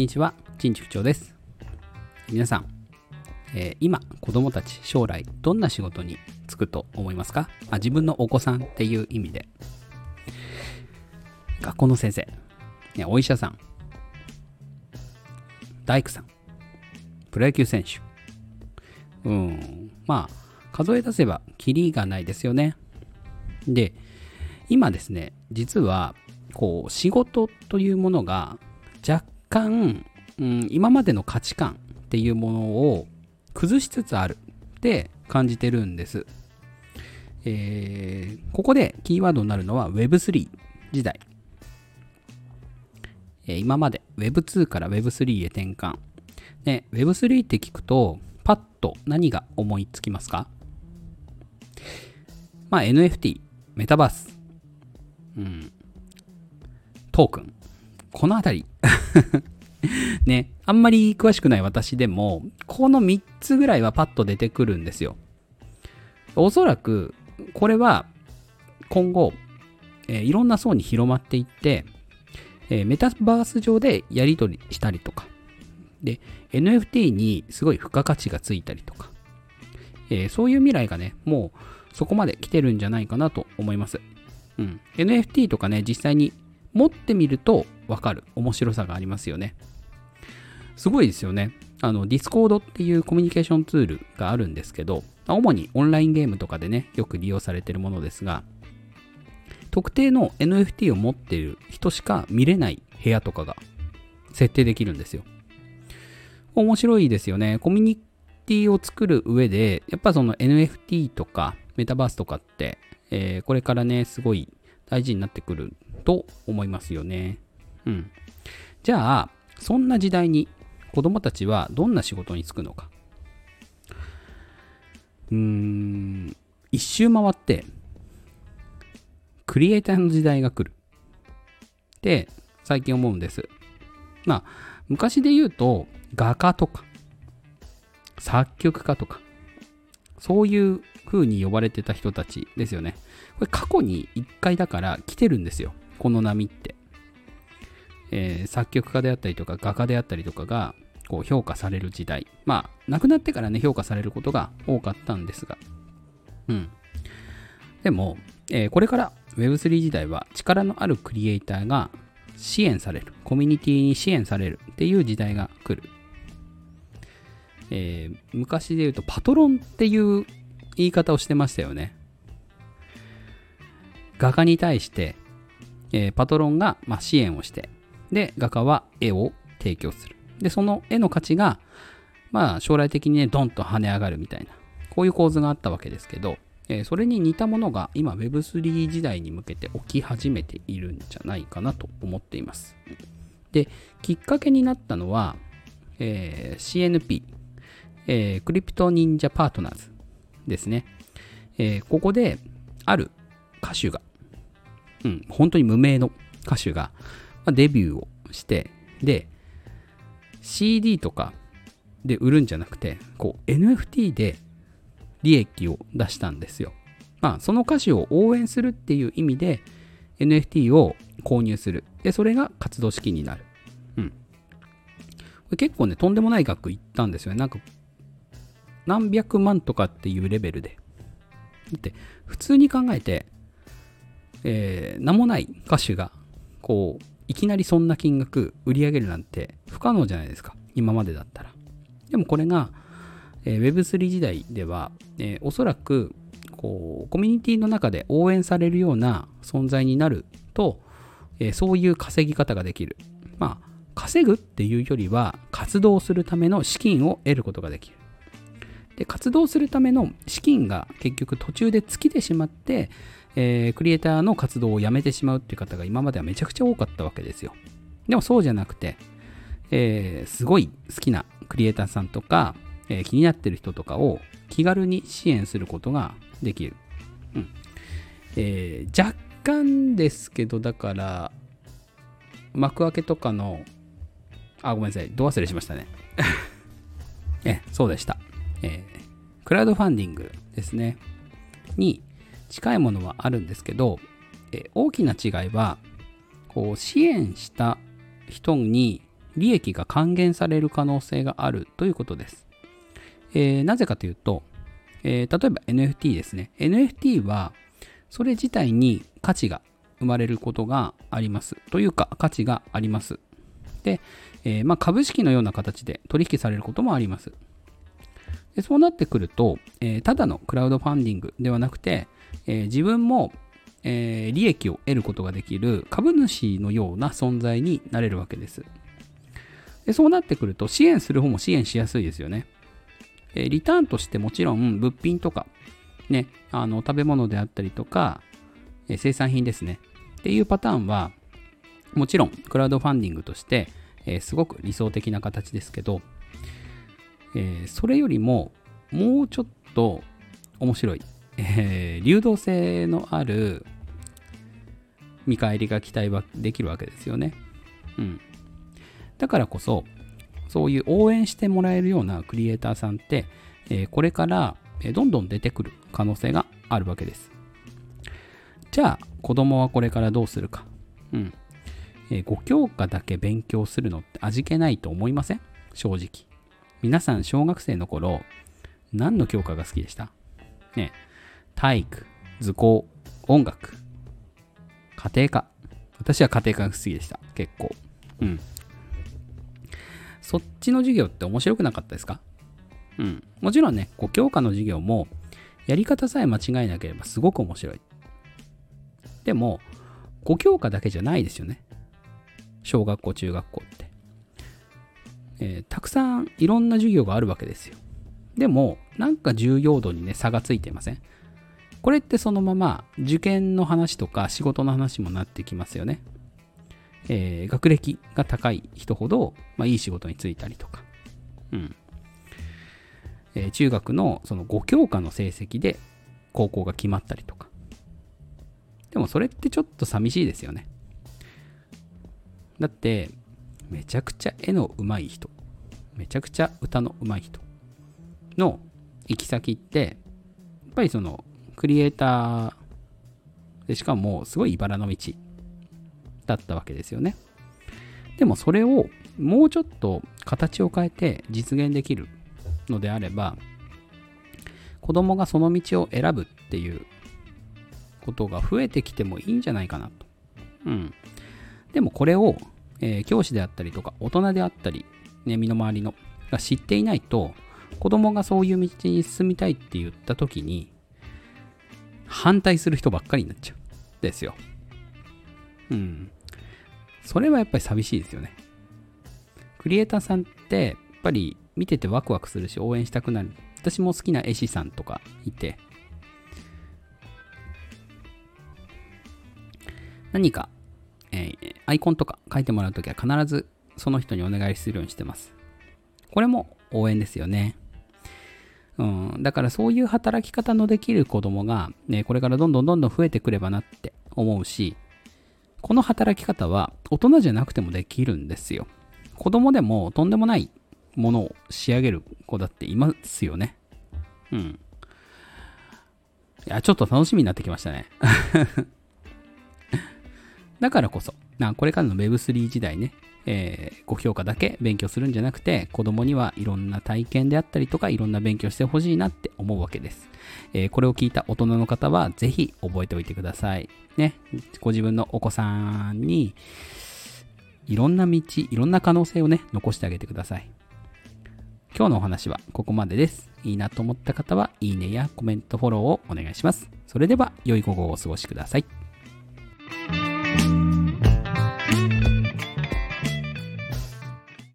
にちは、陳塾長です。皆さん、えー今、子供たち将来どんな仕事に就くと思いますか？あ自分のお子さんっていう意味で。学校の先生、ね、お医者さん、大工さん、プロ野球選手。うん、まあ、数え出せばキリがないですよね。で、今ですね、実は、こう、仕事というものが若干、うん、今までの価値観っていうものを崩しつつあるって感じてるんです。えーここでキーワードになるのは Web3 時代。えー今まで Web2 から Web3 へ転換。ね、Web3 って聞くと、パッと何が思いつきますか？まあ NFT、メタバース、うん、トークン。このあたり。ね、あんまり詳しくない私でも、この3つぐらいはパッと出てくるんですよ。おそらく、これは今後、えーいろんな層に広まっていって、えーメタバース上でやり取りしたりとか、で、NFT にすごい付加価値がついたりとか、えーそういう未来がね、もうそこまで来てるんじゃないかなと思います。うん。NFT とかね、実際に持ってみるとわかる面白さがありますよね。すごいですよね。あの、Discord っていうコミュニケーションツールがあるんですけど、主にオンラインゲームとかでね、よく利用されてるものですが、特定の NFT を持っている人しか見れない部屋とかが設定できるんですよ。面白いですよね。コミュニティを作る上で、やっぱその NFT とかメタバースとかって、えーこれからね、すごい大事になってくると思いますよね。うん。じゃあ、そんな時代に子供たちはどんな仕事に就くのか。うーん、一周回って、クリエイターの時代が来る。って、最近思うんです。まあ、昔で言うと、画家とか、作曲家とか、そういう風に呼ばれてた人たちですよね。これ過去に一回だから来てるんですよ。この波って。えー作曲家であったりとか画家であったりとかがこう評価される時代。まあ、亡くなってからね、評価されることが多かったんですが。うん。でも、えーこれから Web3 時代は力のあるクリエイターが支援される。コミュニティに支援されるっていう時代が来る。えー昔で言うとパトロンっていう言い方をしてましたよね。画家に対して、えーパトロンが、まあ、支援をして、で、画家は絵を提供する。で、その絵の価値が、まあ、将来的にね、ドンと跳ね上がるみたいな、こういう構図があったわけですけど、えーそれに似たものが今 Web3 時代に向けて起き始めているんじゃないかなと思っています。で、きっかけになったのは、えー CNP、えークリプト忍者パートナーズですね。えーここで、ある歌手が、うん、本当に無名の歌手が、まあ、デビューをして、で、CD とかで売るんじゃなくて、こう NFT で利益を出したんですよ。まあ、その歌手を応援するっていう意味で NFT を購入する。で、それが活動資金になる。うん。これ結構ね、とんでもない額いったんですよね。なんか、何百万とかっていうレベルで。だって、普通に考えて、えー名もない歌手が、こう、いきなりそんな金額売り上げるなんて不可能じゃないですか。今までだったら。でもこれが、えー Web3 時代では、えーおそらく、こう、コミュニティの中で応援されるような存在になると、えーそういう稼ぎ方ができる。まあ、稼ぐっていうよりは、活動するための資金を得ることができる。で、活動するための資金が結局途中で尽きてしまって、えークリエイターの活動をやめてしまうっていう方が今まではめちゃくちゃ多かったわけですよ。でもそうじゃなくて、えーすごい好きなクリエイターさんとか、えー気になってる人とかを気軽に支援することができる。うんえー若干ですけど、だから、幕開けとかの、あ、ごめんなさい、ど忘れしましたね。え、そうでした。えークラウドファンディングですね。に近いものはあるんですけど、え大きな違いは、こう、支援した人に利益が還元される可能性があるということです。えー、なぜかというと、えー、例えば NFT ですね。NFT はそれ自体に価値が生まれることがあります。というか価値があります。で、えー、まあ、株式のような形で取引されることもあります。でそうなってくると、え、ただのクラウドファンディングではなくて、えー、自分も、えー、利益を得ることができる株主のような存在になれるわけです。でそうなってくると支援する方も支援しやすいですよね。えリターンとしてもちろん物品とか、ね、あの食べ物であったりとか、え生産品ですね。っていうパターンは、もちろんクラウドファンディングとして、えすごく理想的な形ですけど、えそれよりももうちょっと面白い、えー、流動性のある見返りが期待はできるわけですよね。うん。だからこそ、そういう応援してもらえるようなクリエイターさんって、えー、これからどんどん出てくる可能性があるわけです。じゃあ、子供はこれからどうするか。うん。えー、5教科だけ勉強するのって味気ないと思いません？正直。皆さん、小学生の頃、何の教科が好きでした？ね体育、図工、音楽、家庭科。私は家庭科が好きでした。結構。うん。そっちの授業って面白くなかったですか？うん。もちろんね、こう教科の授業も、やり方さえ間違えなければすごく面白い。でも、5教科だけじゃないですよね。小学校、中学校って。えー、たくさんいろんな授業があるわけですよ。でも、なんか重要度にね、差がついていません？これってそのまま受験の話とか仕事の話もなってきますよね。えー、学歴が高い人ほど、まあ、いい仕事に就いたりとか、うんえー、中学のその5教科の成績で高校が決まったりとか。でもそれってちょっと寂しいですよね。だって、めちゃくちゃ絵の上手い人、めちゃくちゃ歌の上手い人の行き先って、やっぱりそのクリエイターでしかもすごい茨の道だったわけですよね。でもそれをもうちょっと形を変えて実現できるのであれば子供がその道を選ぶっていうことが増えてきてもいいんじゃないかなと。うん。でもこれを、えー、教師であったりとか大人であったり、ね、身の回りのが知っていないと子供がそういう道に進みたいって言った時に反対する人ばっかりになっちゃう。ですよ。うん。それはやっぱり寂しいですよね。クリエイターさんってやっぱり見ててワクワクするし応援したくなる。私も好きな絵師さんとかいて、何か、えー、アイコンとか書いてもらうときは必ずその人にお願いするようにしてます。これも応援ですよね。うん、だからそういう働き方のできる子供が、ね、これからどんどんどんどん増えてくればなって思うし、この働き方は大人じゃなくてもできるんですよ。子供でもとんでもないものを仕上げる子だっていますよね。うん。いや、ちょっと楽しみになってきましたね。だからこそ、なこれからの Web3 時代ね、えー、ご評価だけ勉強するんじゃなくて、子供にはいろんな体験であったりとか、いろんな勉強してほしいなって思うわけです。えー、これを聞いた大人の方は、ぜひ覚えておいてください。ね、ご自分のお子さんに、いろんな道、いろんな可能性をね、残してあげてください。今日のお話はここまでです。いいなと思った方は、いいねやコメント、フォローをお願いします。それでは、良い午後をお過ごしください。